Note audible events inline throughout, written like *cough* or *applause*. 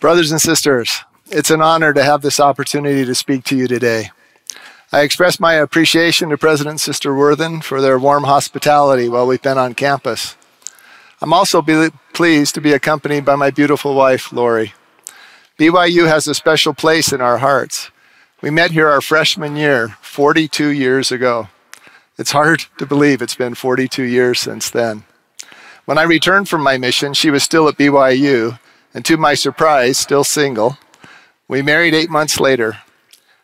Brothers and sisters, it's an honor to have this opportunity to speak to you today. I express my appreciation to President Sister Worthen for their warm hospitality while we've been on campus. I'm also pleased to be accompanied by my beautiful wife, Lori. BYU has a special place in our hearts. We met here our freshman year, 42 years ago. It's hard to believe it's been 42 years since then. When I returned from my mission, she was still at BYU, and to my surprise, still single. We married eight months later.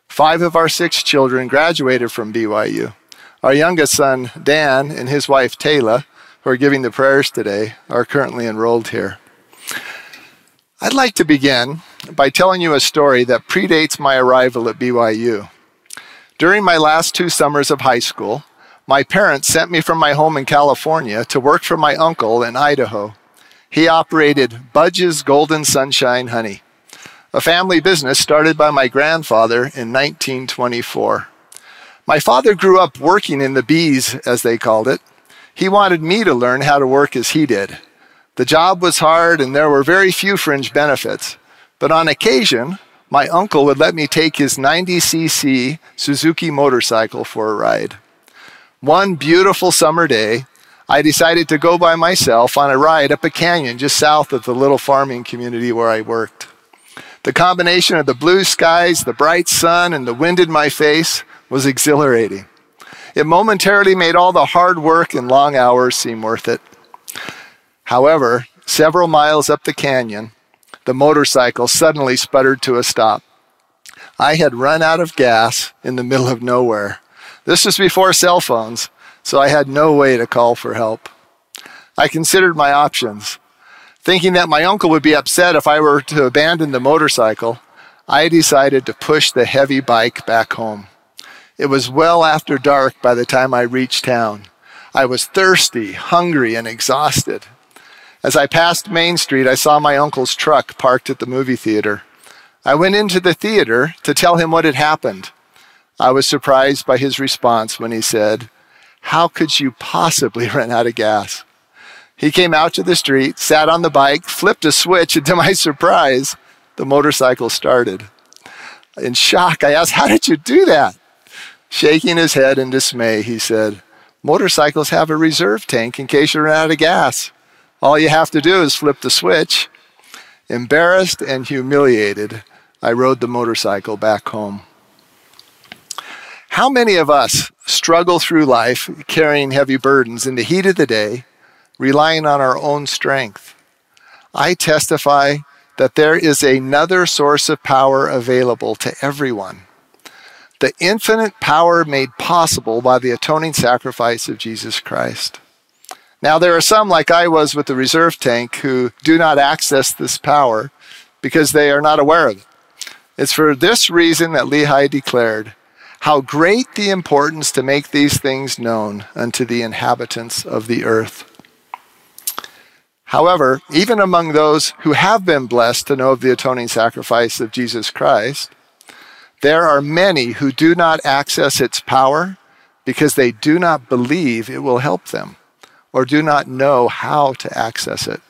Five of our six children graduated from BYU. Our youngest son, Dan, and his wife, Taylor, who are giving the prayers today, are currently enrolled here. I'd like to begin by telling you a story that predates my arrival at BYU. During my last two summers of high school, my parents sent me from my home in California to work for my uncle in Idaho. He operated Budge's Golden Sunshine Honey, a family business started by my grandfather in 1924. My father grew up working in the bees, as they called it. He wanted me to learn how to work as he did. The job was hard and there were very few fringe benefits, but on occasion, my uncle would let me take his 90cc Suzuki motorcycle for a ride. One beautiful summer day, I decided to go by myself on a ride up a canyon just south of the little farming community where I worked. The combination of the blue skies, the bright sun, and the wind in my face was exhilarating. It momentarily made all the hard work and long hours seem worth it. However, several miles up the canyon, the motorcycle suddenly sputtered to a stop. I had run out of gas in the middle of nowhere. This was before cell phones, so I had no way to call for help. I considered my options. Thinking that my uncle would be upset if I were to abandon the motorcycle, I decided to push the heavy bike back home. It was well after dark by the time I reached town. I was thirsty, hungry, and exhausted. As I passed Main Street, I saw my uncle's truck parked at the movie theater. I went into the theater to tell him what had happened. I was surprised by his response when he said, How could you possibly *laughs* run out of gas? He came out to the street, sat on the bike, flipped a switch, and to my *laughs* surprise, the motorcycle started. In shock, I asked, How did you do that? Shaking his head in dismay, he said, Motorcycles have a reserve tank in case you run out of gas. All you have to do is flip the switch. Embarrassed and humiliated, I rode the motorcycle back home. How many of us struggle through life carrying heavy burdens in the heat of the day relying on our own strength. I testify that there is another source of power available to everyone. The infinite power made possible by the atoning sacrifice of Jesus Christ. Now, there are some, like I was with the reserve tank, who do not access this power because they are not aware of it. It's for this reason that Lehi declared, How great the importance to make these things known unto the inhabitants of the earth. However, even among those who have been blessed to know of the atoning sacrifice of Jesus Christ, there are many who do not access its power because they do not believe it will help them or do not know how to access it.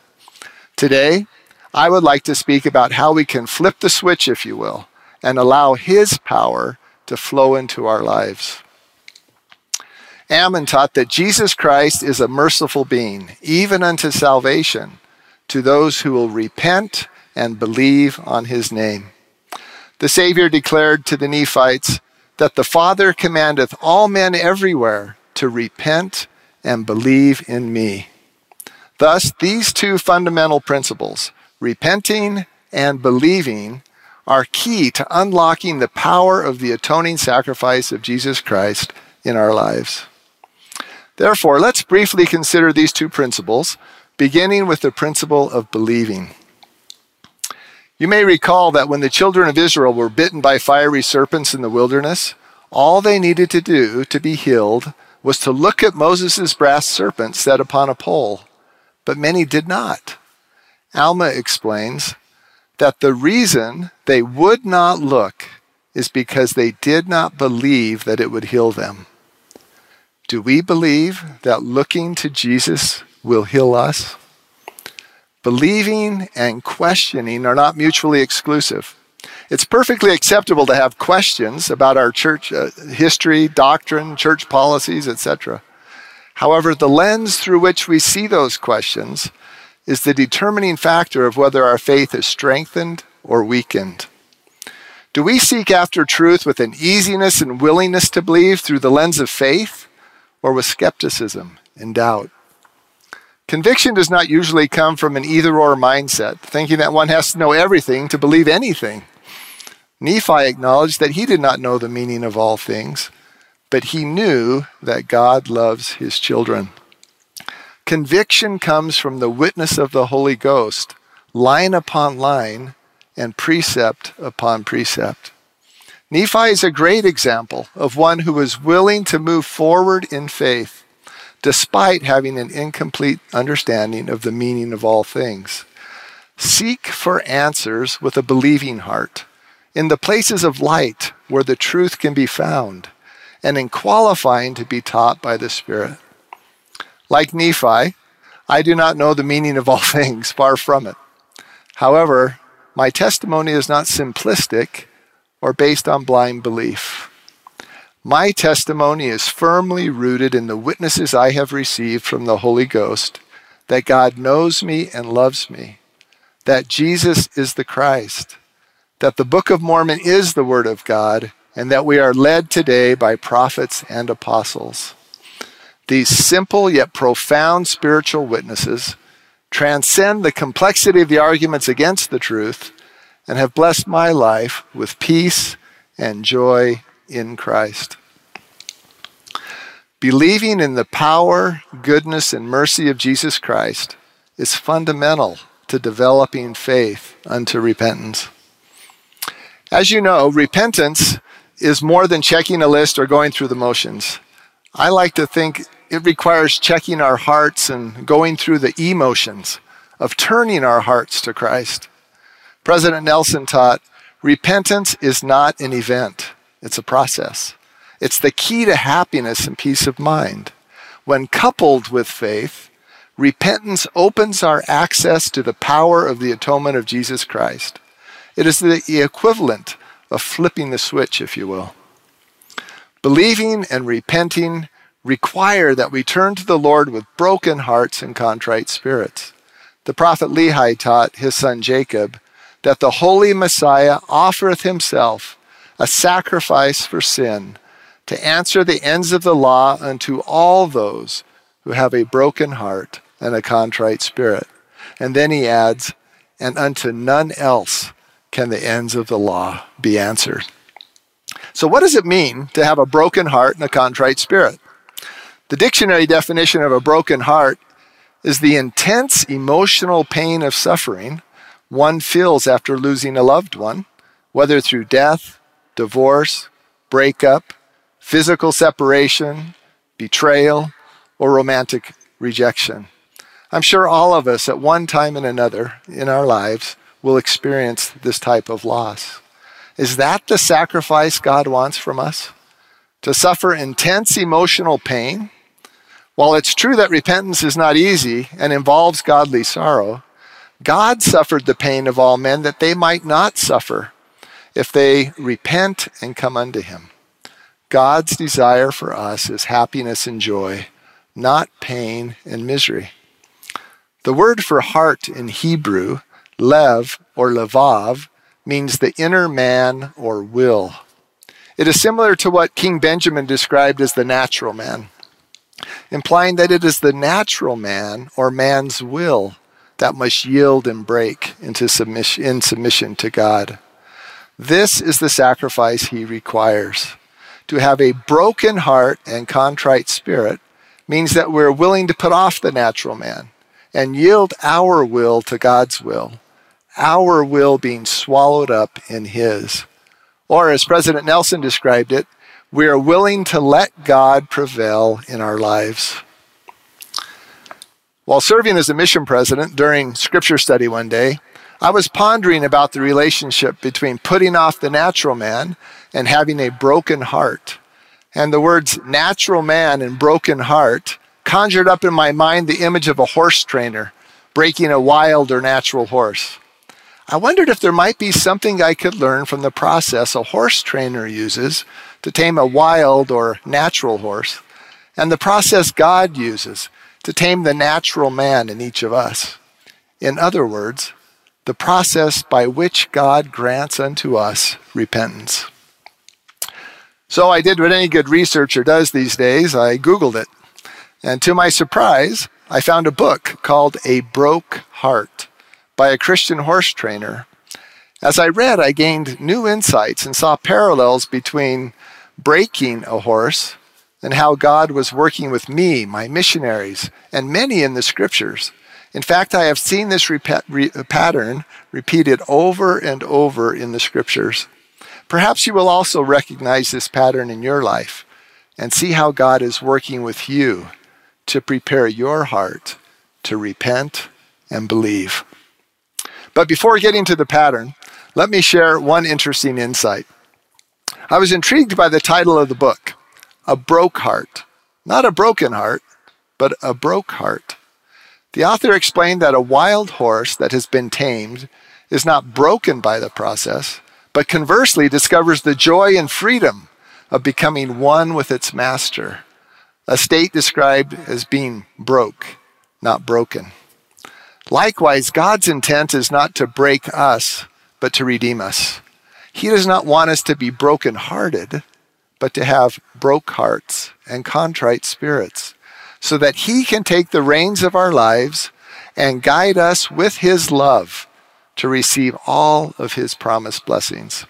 Today, I would like to speak about how we can flip the switch, if you will, and allow His power to flow into our lives. Ammon taught that Jesus Christ is a merciful being, even unto salvation, to those who will repent and believe on his name. The Savior declared to the Nephites that the Father commandeth all men everywhere to repent and believe in me. Thus, these two fundamental principles, repenting and believing, are key to unlocking the power of the atoning sacrifice of Jesus Christ in our lives. Therefore, let's briefly consider these two principles, beginning with the principle of believing. You may recall that when the children of Israel were bitten by fiery serpents in the wilderness, all they needed to do to be healed was to look at Moses' brass serpent set upon a pole, but many did not. Alma explains that the reason they would not look is because they did not believe that it would heal them. Do we believe that looking to Jesus will heal us? Believing and questioning are not mutually exclusive. It's perfectly acceptable to have questions about our church uh, history, doctrine, church policies, etc. However, the lens through which we see those questions is the determining factor of whether our faith is strengthened or weakened. Do we seek after truth with an easiness and willingness to believe through the lens of faith or with skepticism and doubt? Conviction does not usually come from an either or mindset, thinking that one has to know everything to believe anything. Nephi acknowledged that he did not know the meaning of all things, but he knew that God loves his children. Conviction comes from the witness of the Holy Ghost, line upon line and precept upon precept. Nephi is a great example of one who was willing to move forward in faith despite having an incomplete understanding of the meaning of all things. Seek for answers with a believing heart, in the places of light where the truth can be found, and in qualifying to be taught by the Spirit. Like Nephi, I do not know the meaning of all *laughs* things, far from it. However, my testimony is not simplistic or based on blind belief. My testimony is firmly rooted in the witnesses I have received from the Holy Ghost that God knows me and loves me, that Jesus is the Christ, that the Book of Mormon is the Word of God, and that we are led today by prophets and apostles. These simple yet profound spiritual witnesses transcend the complexity of the arguments against the truth and have blessed my life with peace and joy in Christ. Believing in the power, goodness, and mercy of Jesus Christ is fundamental to developing faith unto repentance. As you know, repentance is more than checking a list or going through the motions. I like to think it requires checking our hearts and going through the emotions of turning our hearts to Christ. President Nelson taught repentance is not an event, it's a process. It's the key to happiness and peace of mind. When coupled with faith, repentance opens our access to the power of the atonement of Jesus Christ. It is the equivalent of flipping the switch, if you will. Believing and repenting require that we turn to the Lord with broken hearts and contrite spirits. The prophet Lehi taught his son Jacob that the holy Messiah offereth himself a sacrifice for sin to answer the ends of the law unto all those who have a broken heart and a contrite spirit. And then he adds, and unto none else can the ends of the law be answered. So, what does it mean to have a broken heart and a contrite spirit? The dictionary definition of a broken heart is the intense emotional pain of suffering one feels after losing a loved one, whether through death, divorce, breakup, physical separation, betrayal, or romantic rejection. I'm sure all of us at one time and another in our lives will experience this type of loss. Is that the sacrifice God wants from us? To suffer intense emotional pain? While it's true that repentance is not easy and involves godly sorrow, God suffered the pain of all men that they might not suffer if they repent and come unto him. God's desire for us is happiness and joy, not pain and misery. The word for heart in Hebrew, lev or levav, means the inner man or will. It is similar to what King Benjamin described as the natural man, implying that it is the natural man or man's will that must yield and break into submission, in submission to God. This is the sacrifice he requires. To have a broken heart and contrite spirit means that we're willing to put off the natural man and yield our will to God's will, our will being swallowed up in His. Or, as President Nelson described it, we are willing to let God prevail in our lives. While serving as a mission president during scripture study one day, I was pondering about the relationship between putting off the natural man and having a broken heart. And the words natural man and broken heart conjured up in my mind the image of a horse trainer breaking a wild or natural horse. I wondered if there might be something I could learn from the process a horse trainer uses to tame a wild or natural horse, and the process God uses to tame the natural man in each of us. In other words, the process by which God grants unto us repentance. So I did what any good researcher does these days I Googled it. And to my surprise, I found a book called A Broke Heart by a Christian horse trainer. As I read, I gained new insights and saw parallels between breaking a horse and how God was working with me, my missionaries, and many in the scriptures. In fact, I have seen this re- pattern repeated over and over in the scriptures. Perhaps you will also recognize this pattern in your life and see how God is working with you to prepare your heart to repent and believe. But before getting to the pattern, let me share one interesting insight. I was intrigued by the title of the book, A Broke Heart. Not a broken heart, but a broke heart. The author explained that a wild horse that has been tamed is not broken by the process, but conversely discovers the joy and freedom of becoming one with its master, a state described as being broke, not broken. Likewise, God's intent is not to break us, but to redeem us. He does not want us to be broken-hearted, but to have broke hearts and contrite spirits, so that He can take the reins of our lives and guide us with His love to receive all of his promised blessings.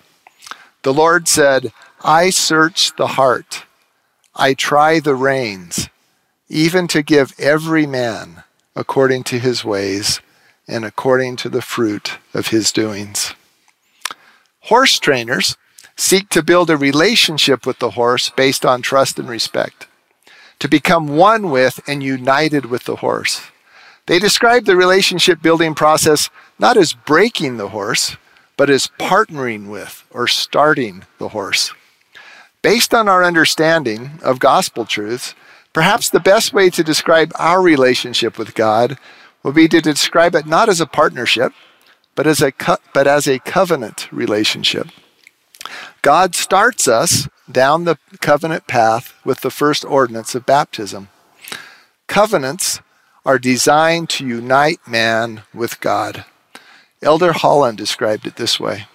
The Lord said, I search the heart, I try the reins, even to give every man according to his ways and according to the fruit of his doings. Horse trainers seek to build a relationship with the horse based on trust and respect, to become one with and united with the horse. They describe the relationship building process not as breaking the horse, but as partnering with or starting the horse. Based on our understanding of gospel truths, perhaps the best way to describe our relationship with God would be to describe it not as a partnership, but as a, co- but as a covenant relationship. God starts us down the covenant path with the first ordinance of baptism. Covenants are designed to unite man with God. Elder Holland described it this way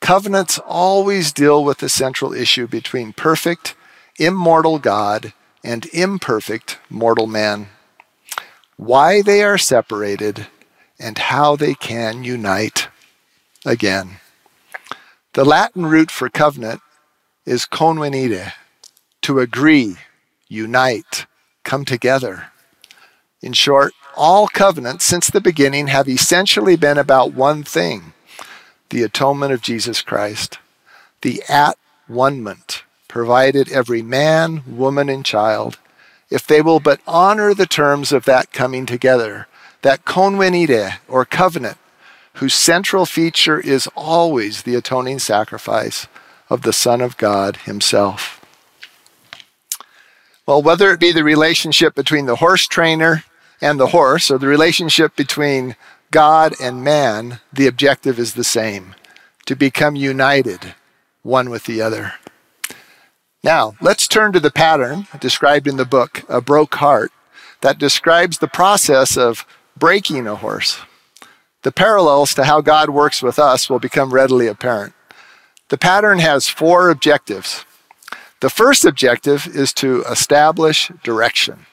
Covenants always deal with the central issue between perfect, immortal God and imperfect mortal man. Why they are separated and how they can unite again. The Latin root for covenant is convenire, to agree, unite, come together. In short, all covenants since the beginning have essentially been about one thing the atonement of Jesus Christ. The at one-ment provided every man, woman, and child, if they will but honor the terms of that coming together, that convenire or covenant, whose central feature is always the atoning sacrifice of the Son of God Himself. Well, whether it be the relationship between the horse trainer and the horse, or the relationship between God and man, the objective is the same to become united one with the other. Now, let's turn to the pattern described in the book, A Broke Heart, that describes the process of breaking a horse. The parallels to how God works with us will become readily apparent. The pattern has four objectives. The first objective is to establish direction.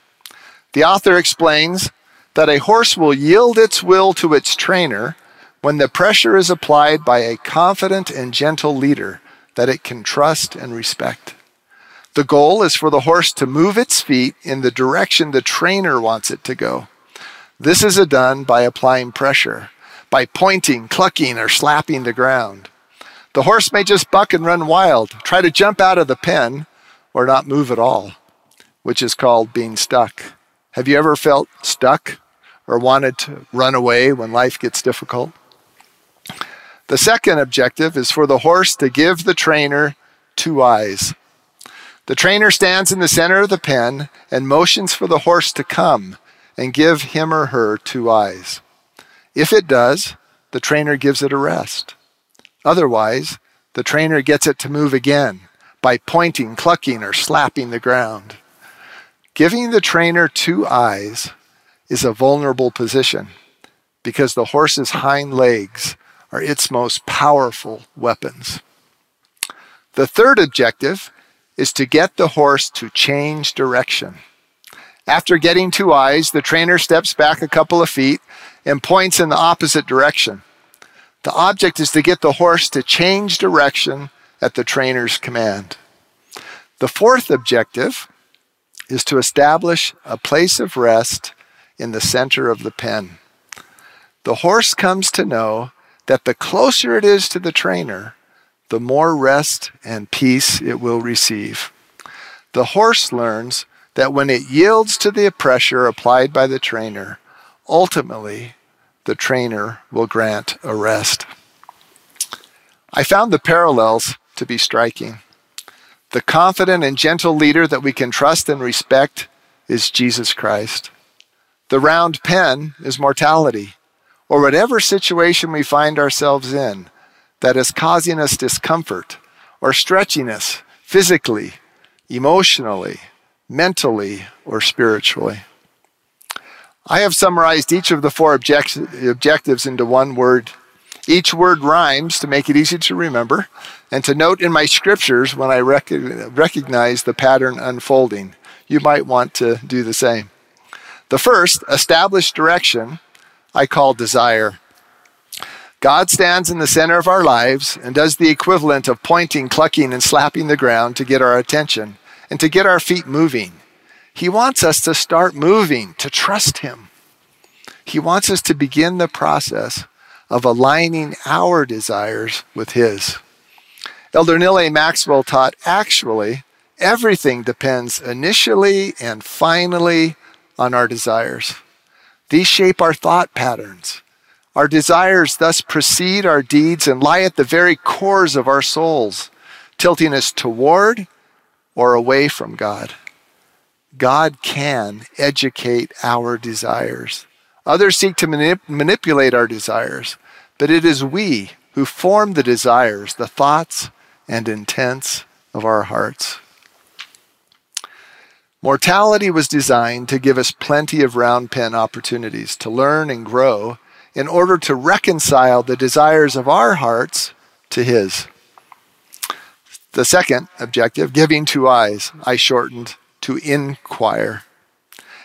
The author explains that a horse will yield its will to its trainer when the pressure is applied by a confident and gentle leader that it can trust and respect. The goal is for the horse to move its feet in the direction the trainer wants it to go. This is done by applying pressure, by pointing, clucking, or slapping the ground. The horse may just buck and run wild, try to jump out of the pen, or not move at all, which is called being stuck. Have you ever felt stuck or wanted to run away when life gets difficult? The second objective is for the horse to give the trainer two eyes. The trainer stands in the center of the pen and motions for the horse to come and give him or her two eyes. If it does, the trainer gives it a rest. Otherwise, the trainer gets it to move again by pointing, clucking, or slapping the ground. Giving the trainer two eyes is a vulnerable position because the horse's hind legs are its most powerful weapons. The third objective is to get the horse to change direction. After getting two eyes, the trainer steps back a couple of feet and points in the opposite direction. The object is to get the horse to change direction at the trainer's command. The fourth objective is to establish a place of rest in the center of the pen. The horse comes to know that the closer it is to the trainer, the more rest and peace it will receive. The horse learns that when it yields to the pressure applied by the trainer, ultimately the trainer will grant a rest. I found the parallels to be striking. The confident and gentle leader that we can trust and respect is Jesus Christ. The round pen is mortality, or whatever situation we find ourselves in that is causing us discomfort or stretching us physically, emotionally, mentally, or spiritually. I have summarized each of the four object- objectives into one word. Each word rhymes to make it easy to remember and to note in my scriptures when I rec- recognize the pattern unfolding. You might want to do the same. The first, established direction, I call desire. God stands in the center of our lives and does the equivalent of pointing, clucking, and slapping the ground to get our attention and to get our feet moving. He wants us to start moving, to trust Him. He wants us to begin the process of aligning our desires with His. Elder Neal A. Maxwell taught actually, everything depends initially and finally on our desires. These shape our thought patterns. Our desires thus precede our deeds and lie at the very cores of our souls, tilting us toward or away from God. God can educate our desires. Others seek to manip- manipulate our desires, but it is we who form the desires, the thoughts, and intents of our hearts. Mortality was designed to give us plenty of round pen opportunities to learn and grow in order to reconcile the desires of our hearts to His. The second objective, giving two eyes, I shortened to inquire.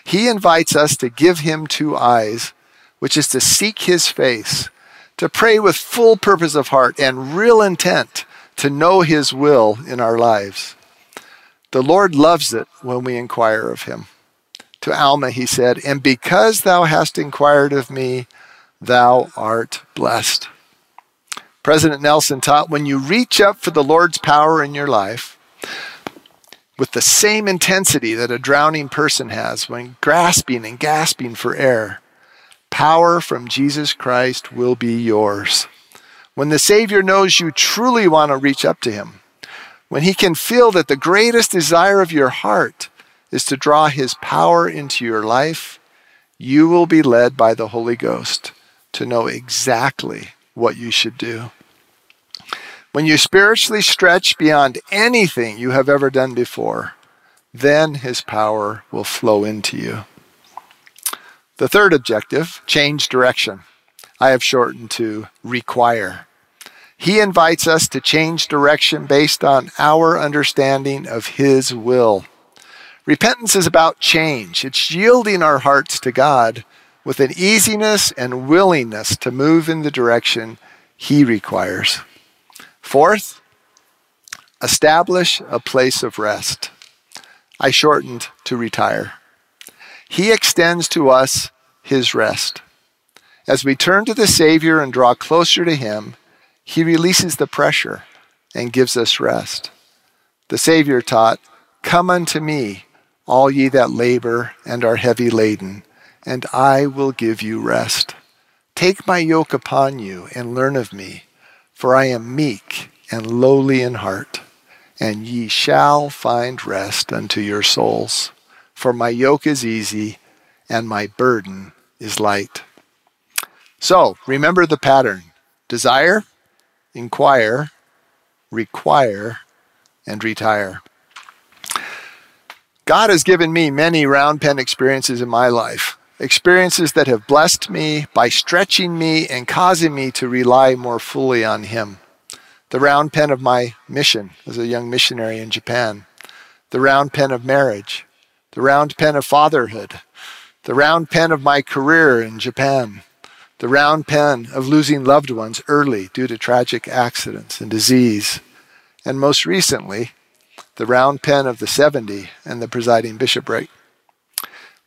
He invites us to give Him two eyes, which is to seek His face, to pray with full purpose of heart and real intent to know His will in our lives. The Lord loves it when we inquire of Him. To Alma, he said, And because thou hast inquired of me, thou art blessed. President Nelson taught when you reach up for the Lord's power in your life, with the same intensity that a drowning person has when grasping and gasping for air, power from Jesus Christ will be yours. When the Savior knows you truly want to reach up to Him, when He can feel that the greatest desire of your heart is to draw His power into your life, you will be led by the Holy Ghost to know exactly what you should do. When you spiritually stretch beyond anything you have ever done before, then His power will flow into you. The third objective, change direction, I have shortened to require. He invites us to change direction based on our understanding of His will. Repentance is about change, it's yielding our hearts to God with an easiness and willingness to move in the direction He requires. Fourth, establish a place of rest. I shortened to retire. He extends to us His rest. As we turn to the Savior and draw closer to Him, He releases the pressure and gives us rest. The Savior taught, Come unto me, all ye that labor and are heavy laden and I will give you rest. Take my yoke upon you and learn of me, for I am meek and lowly in heart, and ye shall find rest unto your souls. For my yoke is easy and my burden is light. So remember the pattern desire, inquire, require, and retire. God has given me many round pen experiences in my life, experiences that have blessed me by stretching me and causing me to rely more fully on Him. The round pen of my mission as a young missionary in Japan, the round pen of marriage, the round pen of fatherhood, the round pen of my career in Japan, the round pen of losing loved ones early due to tragic accidents and disease, and most recently, the round pen of the 70 and the presiding bishopric.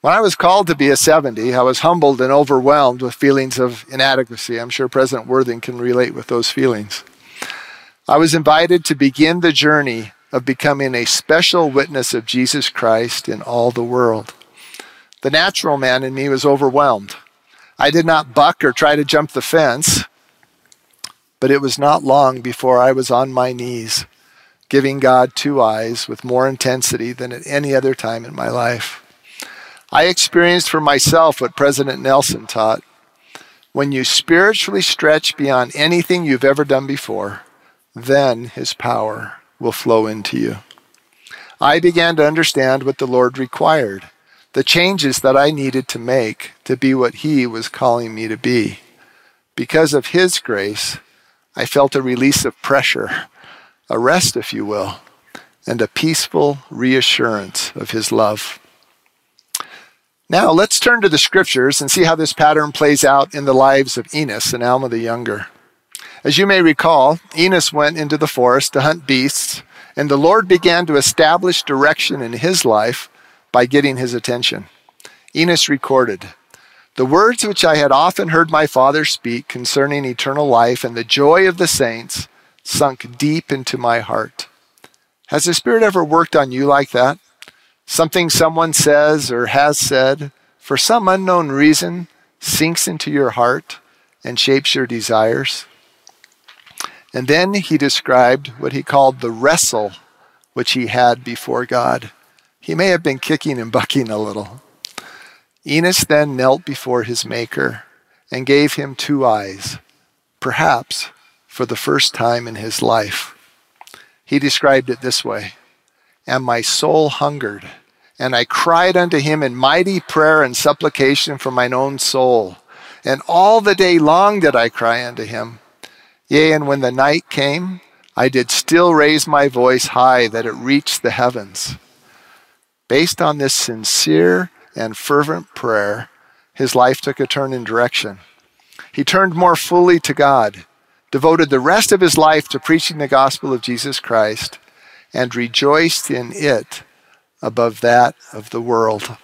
When I was called to be a 70, I was humbled and overwhelmed with feelings of inadequacy. I'm sure President Worthen can relate with those feelings. I was invited to begin the journey of becoming a special witness of Jesus Christ in all the world. The natural man in me was overwhelmed. I did not buck or try to jump the fence, but it was not long before I was on my knees giving God two eyes with more intensity than at any other time in my life. I experienced for myself what President Nelson taught. When you spiritually stretch beyond anything you've ever done before, then his power will flow into you. I began to understand what the Lord required, the changes that I needed to make to be what he was calling me to be. Because of his grace, I felt a release of pressure a rest, if you will, and a peaceful reassurance of his love. Now, let's turn to the scriptures and see how this pattern plays out in the lives of Enos and Alma the Younger. As you may recall, Enos went into the forest to hunt beasts, and the Lord began to establish direction in his life by getting his attention. Enos recorded, The words which I had often heard my father speak concerning eternal life and the joy of the saints sunk deep into my heart. Has the Spirit ever worked on you like that? Something someone says or has said, for some unknown reason, sinks into your heart and shapes your desires? And then he described what he called the wrestle which he had before God. He may have been kicking and bucking a little. Enos then knelt before his Maker and gave him two eyes, perhaps for the first time in his life. He described it this way And my soul hungered, and I cried unto him in mighty prayer and supplication for mine own soul. And all the day long did I cry unto him. Yea, and when the night came, I did still raise my voice high that it reached the heavens. Based on this sincere and fervent prayer, his life took a turn in direction. He turned more fully to God devoted the rest of his life to preaching the gospel of Jesus Christ, and rejoiced in it above that of the world.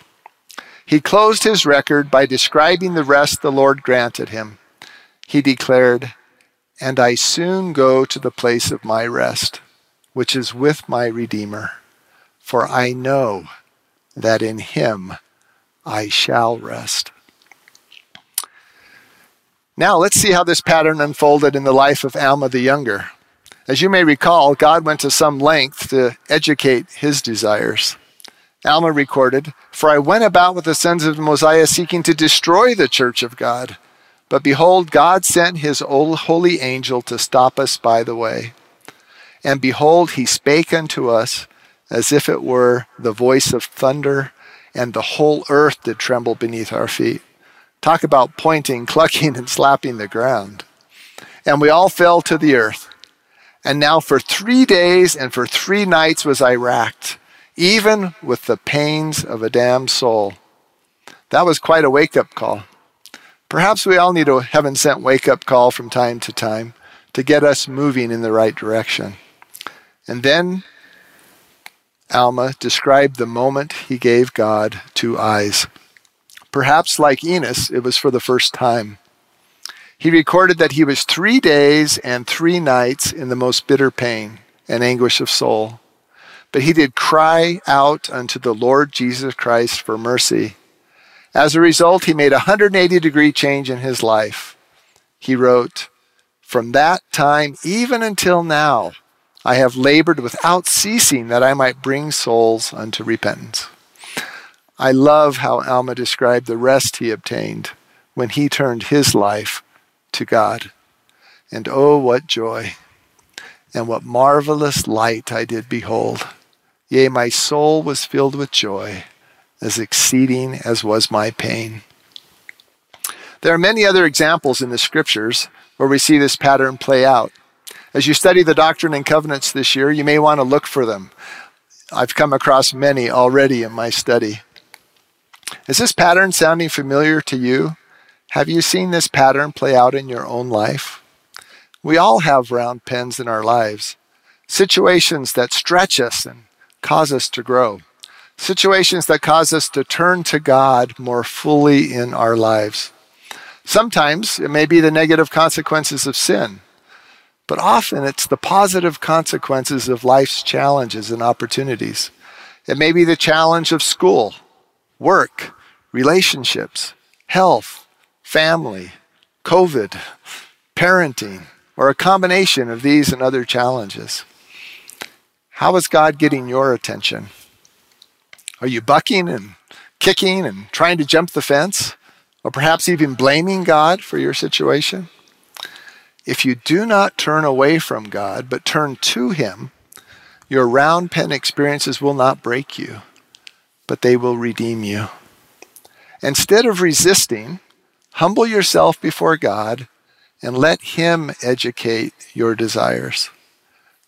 He closed his record by describing the rest the Lord granted him. He declared, And I soon go to the place of my rest, which is with my Redeemer, for I know that in him I shall rest. Now, let's see how this pattern unfolded in the life of Alma the Younger. As you may recall, God went to some length to educate his desires. Alma recorded, For I went about with the sons of Mosiah seeking to destroy the church of God. But behold, God sent his holy angel to stop us by the way. And behold, he spake unto us as if it were the voice of thunder, and the whole earth did tremble beneath our feet. Talk about pointing, *laughs* clucking, and slapping the ground. And we all fell to the earth. And now for three days and for three nights was I racked, even with the pains of a damned soul. That was quite a wake up call. Perhaps we all need a heaven sent wake up call from time to time to get us moving in the right direction. And then Alma described the moment he gave God two eyes. Perhaps like Enos, it was for the first time. He recorded that he was three days and three nights in the most bitter pain and anguish of soul. But he did cry out unto the Lord Jesus Christ for mercy. As a result, he made a 180 degree change in his life. He wrote, From that time even until now, I have labored without ceasing that I might bring souls unto repentance. I love how Alma described the rest he obtained when he turned his life to God. And oh, what joy! And what marvelous light I did behold! Yea, my soul was filled with joy, as exceeding as was my pain. There are many other examples in the scriptures where we see this pattern play out. As you study the Doctrine and Covenants this year, you may want to look for them. I've come across many already in my study. Is this pattern sounding familiar to you? Have you seen this pattern play out in your own life? We all have round pens in our lives, situations that stretch us and cause us to grow, situations that cause us to turn to God more fully in our lives. Sometimes it may be the negative consequences of sin, but often it's the positive consequences of life's challenges and opportunities. It may be the challenge of school, work, relationships, health, family, COVID, parenting, or a combination of these and other challenges. How is God getting your attention? Are you bucking and kicking and trying to jump the fence? or perhaps even blaming God for your situation, if you do not turn away from God but turn to Him, your round pen experiences will not break you, but they will redeem you. Instead of resisting, humble yourself before God and let Him educate your desires.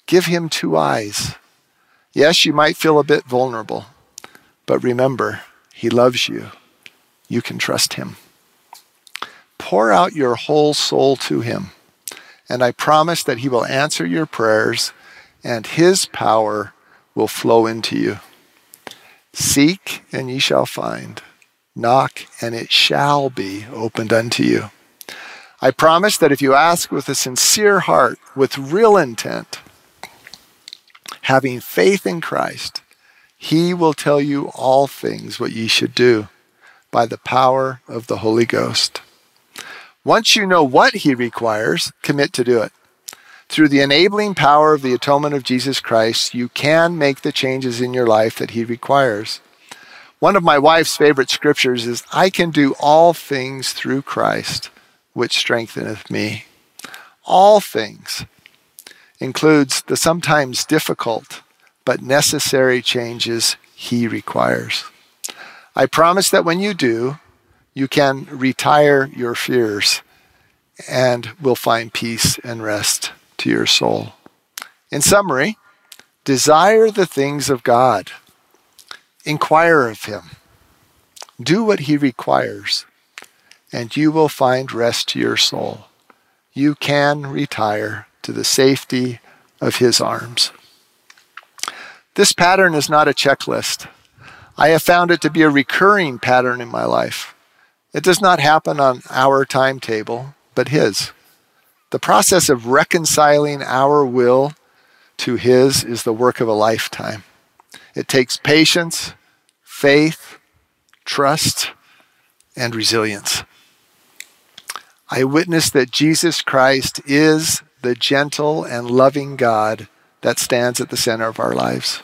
Give Him two eyes. Yes, you might feel a bit vulnerable, but remember, He loves you. You can trust Him pour out your whole soul to Him. And I promise that He will answer your prayers and His power will flow into you. Seek and ye shall find. Knock and it shall be opened unto you. I promise that if you ask with a sincere heart, with real intent, having faith in Christ, He will tell you all things what ye should do by the power of the Holy Ghost. Once you know what He requires, commit to do it. Through the enabling power of the atonement of Jesus Christ, you can make the changes in your life that He requires. One of my wife's favorite scriptures is I can do all things through Christ, which strengtheneth me. All things includes the sometimes difficult but necessary changes He requires. I promise that when you do, you can retire your fears and will find peace and rest to your soul. In summary, desire the things of God, inquire of Him, do what He requires, and you will find rest to your soul. You can retire to the safety of His arms. This pattern is not a checklist. I have found it to be a recurring pattern in my life. It does not happen on our timetable, but His. The process of reconciling our will to His is the work of a lifetime. It takes patience, faith, trust, and resilience. I witness that Jesus Christ is the gentle and loving God that stands at the center of our lives.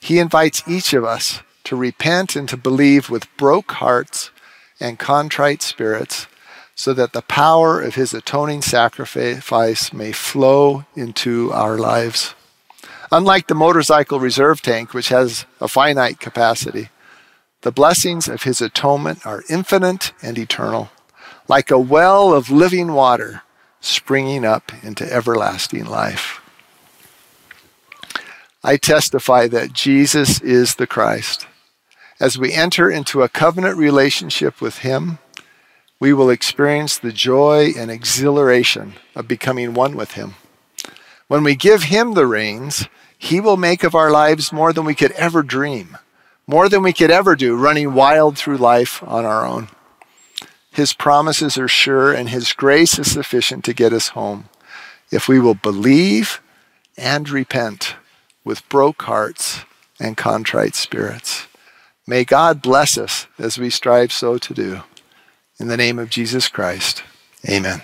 He invites each of us to repent and to believe with broke hearts and contrite spirits, so that the power of his atoning sacrifice may flow into our lives. Unlike the motorcycle reserve tank, which has a finite capacity, the blessings of his atonement are infinite and eternal, like a well of living water springing up into everlasting life. I testify that Jesus is the Christ as we enter into a covenant relationship with Him, we will experience the joy and exhilaration of becoming one with Him. When we give Him the reins, He will make of our lives more than we could ever dream, more than we could ever do, running wild through life on our own. His promises are sure, and His grace is sufficient to get us home if we will believe and repent with broke hearts and contrite spirits. May God bless us as we strive so to do. In the name of Jesus Christ, amen.